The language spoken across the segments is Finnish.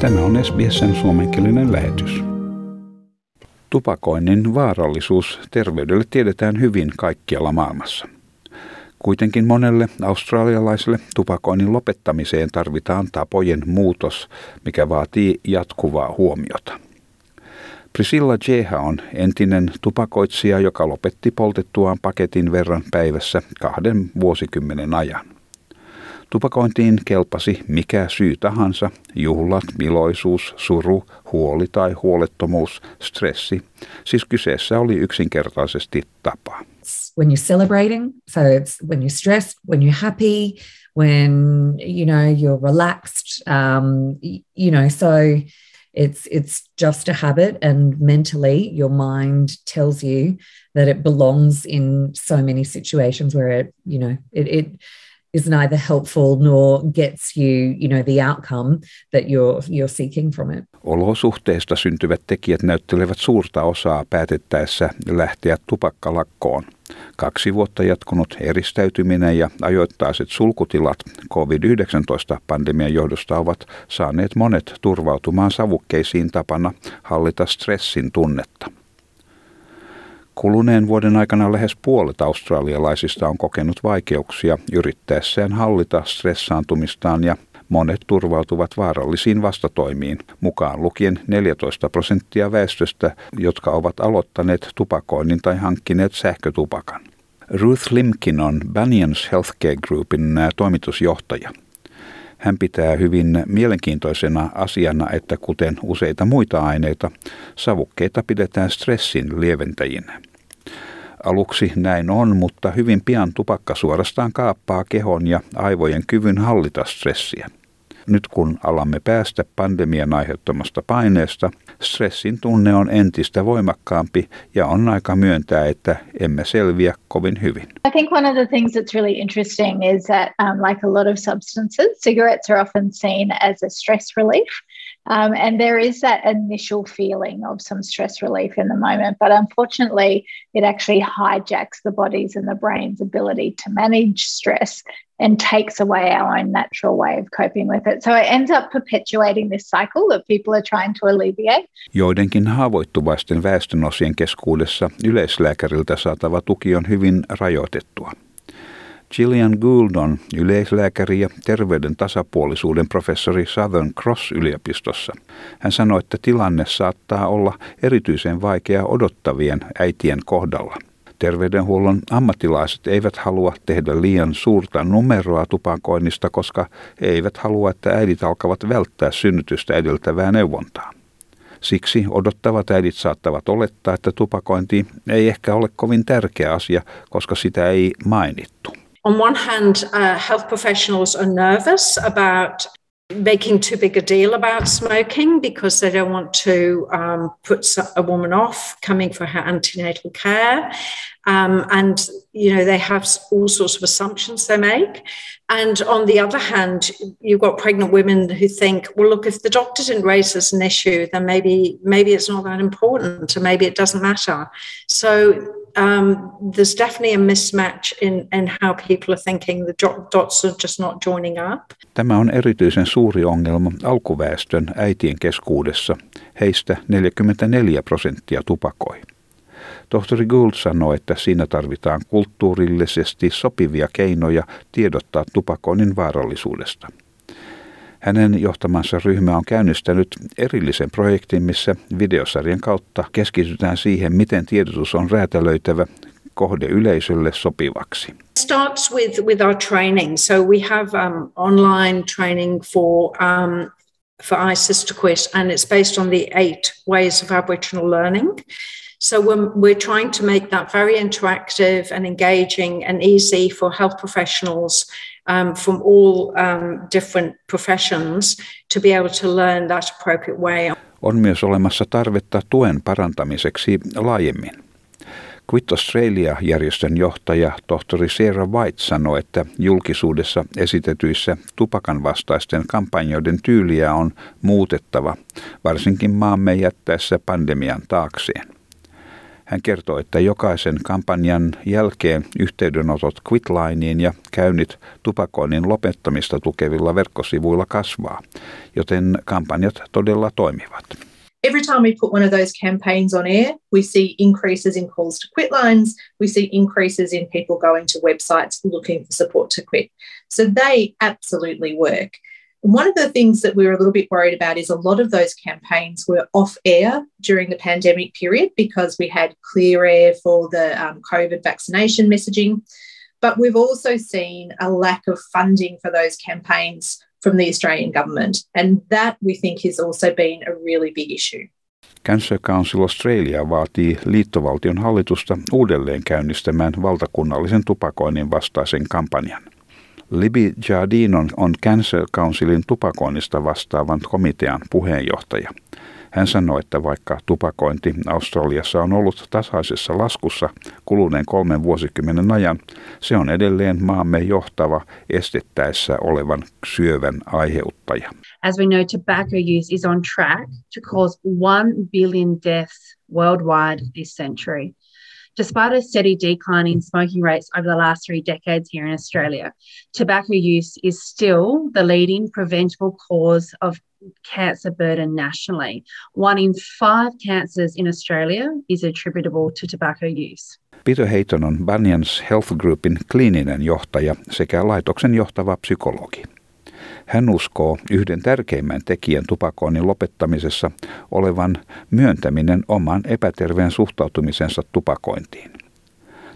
Tämä on SBSn suomenkielinen lähetys. Tupakoinnin vaarallisuus terveydelle tiedetään hyvin kaikkialla maailmassa. Kuitenkin monelle australialaiselle tupakoinnin lopettamiseen tarvitaan tapojen muutos, mikä vaatii jatkuvaa huomiota. Priscilla Jeha on entinen tupakoitsija, joka lopetti poltettuaan paketin verran päivässä kahden vuosikymmenen ajan. Tupakointiin kelpasi mikä syy tahansa, juhlat, iloisuus, suru, huoli tai huolettomuus, stressi. Siis kyseessä oli yksinkertaisesti tapa. When you're celebrating, so it's when you're stressed, when you're happy, when you know you're relaxed, um, you know, so it's it's just a habit and mentally your mind tells you that it belongs in so many situations where it, you know, it, it is neither helpful nor gets you, you know, the outcome that you're, you're seeking from it. Olosuhteista syntyvät tekijät näyttelevät suurta osaa päätettäessä lähteä tupakkalakkoon. Kaksi vuotta jatkunut eristäytyminen ja ajoittaiset sulkutilat COVID-19-pandemian johdosta ovat saaneet monet turvautumaan savukkeisiin tapana hallita stressin tunnetta. Kuluneen vuoden aikana lähes puolet australialaisista on kokenut vaikeuksia yrittäessään hallita stressaantumistaan ja monet turvautuvat vaarallisiin vastatoimiin, mukaan lukien 14 prosenttia väestöstä, jotka ovat aloittaneet tupakoinnin tai hankkineet sähkötupakan. Ruth Limkin on Banyans Healthcare Groupin toimitusjohtaja. Hän pitää hyvin mielenkiintoisena asiana, että kuten useita muita aineita, savukkeita pidetään stressin lieventäjinä. Aluksi näin on, mutta hyvin pian tupakka suorastaan kaappaa kehon ja aivojen kyvyn hallita stressiä. Nyt kun alamme päästä pandemian aiheuttamasta paineesta, stressin tunne on entistä voimakkaampi ja on aika myöntää, että emme selviä kovin hyvin. I think one of the things that's really interesting is that um, like a lot of substances, cigarettes are often seen as a stress relief. Um, and there is that initial feeling of some stress relief in the moment, but unfortunately, it actually hijacks the body's and the brain's ability to manage stress and takes away our own natural way of coping with it. So it ends up perpetuating this cycle that people are trying to alleviate. Joidenkin haavoittuvaisten väestönosien keskuudessa yleislääkäriltä saatava tuki on hyvin rajoitettua. Gillian Gould on yleislääkäri ja terveyden tasapuolisuuden professori Southern Cross-yliopistossa. Hän sanoi, että tilanne saattaa olla erityisen vaikea odottavien äitien kohdalla. Terveydenhuollon ammattilaiset eivät halua tehdä liian suurta numeroa tupakoinnista, koska he eivät halua, että äidit alkavat välttää synnytystä edeltävää neuvontaa. Siksi odottavat äidit saattavat olettaa, että tupakointi ei ehkä ole kovin tärkeä asia, koska sitä ei mainittu. On one hand, uh, health professionals are nervous about making too big a deal about smoking because they don't want to um, put a woman off coming for her antenatal care. Um, and, you know, they have all sorts of assumptions they make. And on the other hand, you've got pregnant women who think, well, look, if the doctor didn't raise this an issue, then maybe maybe it's not that important, or maybe it doesn't matter. So um, there's definitely a mismatch in, in how people are thinking. The dots are just not joining up. Tämä on erityisen suuri ongelma alkuväestön äitien keskuudessa. Heistä 44 prosenttia tupakoi. Tohtori Gould sanoi, että siinä tarvitaan kulttuurillisesti sopivia keinoja tiedottaa tupakoinnin vaarallisuudesta. Hänen johtamansa ryhmä on käynnistänyt erillisen projektin, missä videosarjan kautta keskitytään siihen, miten tiedotus on räätälöitävä kohde yleisölle sopivaksi. starts with with our training. So we have um, online training for um, for ISIS to quit, and it's based on the eight ways of Aboriginal learning. So we're, we're trying to make that very interactive and engaging and easy for health professionals um, from all um, different professions to be able to learn that appropriate way. On myös olemassa tarvetta tuen parantamiseksi laajemmin. Quit Australia-järjestön johtaja tohtori Sarah White sanoi, että julkisuudessa esitetyissä tupakan vastaisten kampanjoiden tyyliä on muutettava, varsinkin maamme jättäessä pandemian taakseen. Hän kertoo, että jokaisen kampanjan jälkeen yhteydenotot Quitlineen ja käynnit tupakoinnin lopettamista tukevilla verkkosivuilla kasvaa, joten kampanjat todella toimivat. Every time we put one of those campaigns on air, we see increases in calls to quit lines. We see increases in people going to websites looking for support to quit. So they absolutely work. One of the things that we were a little bit worried about is a lot of those campaigns were off air during the pandemic period because we had clear air for the um, COVID vaccination messaging. But we've also seen a lack of funding for those campaigns from the Australian government. And that we think has also been a really big issue. Cancer Council Australia vaatii liittovaltion hallitusta uudelleen käynnistämään valtakunnallisen tupakoinnin vastaisen kampanjan. Libby Jardine on Cancer Councilin tupakoinnista vastaavan komitean puheenjohtaja. Hän sanoi, että vaikka tupakointi Australiassa on ollut tasaisessa laskussa kuluneen kolmen vuosikymmenen ajan, se on edelleen maamme johtava estettäessä olevan syövän aiheuttaja. As we know, tobacco use is on track to cause 1 billion deaths worldwide this century. Despite a steady decline in smoking rates over the last three decades here in Australia, tobacco use is still the leading preventable cause of cancer burden nationally. One in five cancers in Australia is attributable to tobacco use. Peter Hayton on Banyans Health Groupin kliininen johtaja sekä laitoksen johtava psykologi. Hän uskoo yhden tärkeimmän tekijän tupakoinnin lopettamisessa olevan myöntäminen oman epäterveen suhtautumisensa tupakointiin.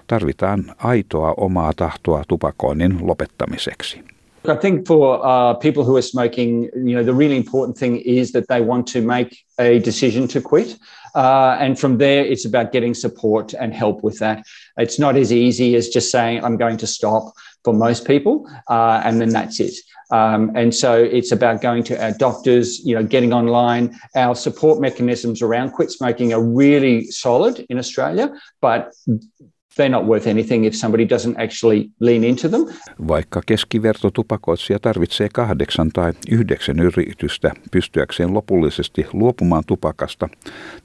Tarvitaan aitoa omaa tahtoa tupakoinnin lopettamiseksi. I think for uh, people who are smoking, you know, the really important thing is that they want to make a decision to quit. Uh, and from there, it's about getting support and help with that. It's not as easy as just saying, I'm going to stop for most people, uh, and then that's it. Um, and so it's about going to our doctors, you know, getting online. Our support mechanisms around quit smoking are really solid in Australia, but they're not worth anything if somebody doesn't actually lean into them. Vaikka keskivertotupakoitsija tarvitsee kahdeksan tai yhdeksän yritystä pystyäkseen lopullisesti luopumaan tupakasta,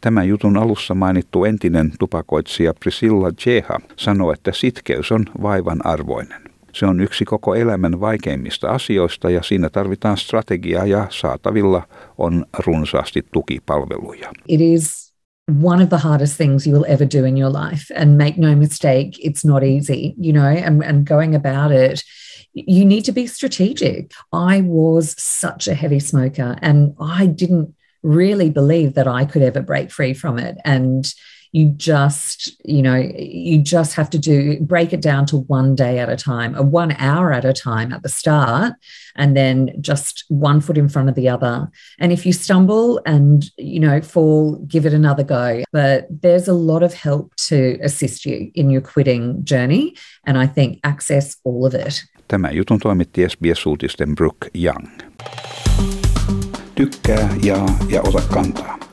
tämä jutun alussa mainittu entinen tupakoitsija Priscilla Jeha sanoi, että sitkeys on vaivan arvoinen. Se on yksi koko elämän vaikeimmista asioista ja siinä tarvitaan strategiaa ja saatavilla on runsaasti tukipalveluja. It is one of the hardest things you will ever do in your life. And make no mistake, it's not easy, you know, and, and going about it, you need to be strategic. I was such a heavy smoker and I didn't really believe that I could ever break free from it. And you just you know you just have to do break it down to one day at a time a one hour at a time at the start and then just one foot in front of the other and if you stumble and you know fall give it another go but there's a lot of help to assist you in your quitting journey and i think access all of it Tämä jutun toimitti SBS-uutisten Brooke Young. Tykkää, jaa ja ota kantaa.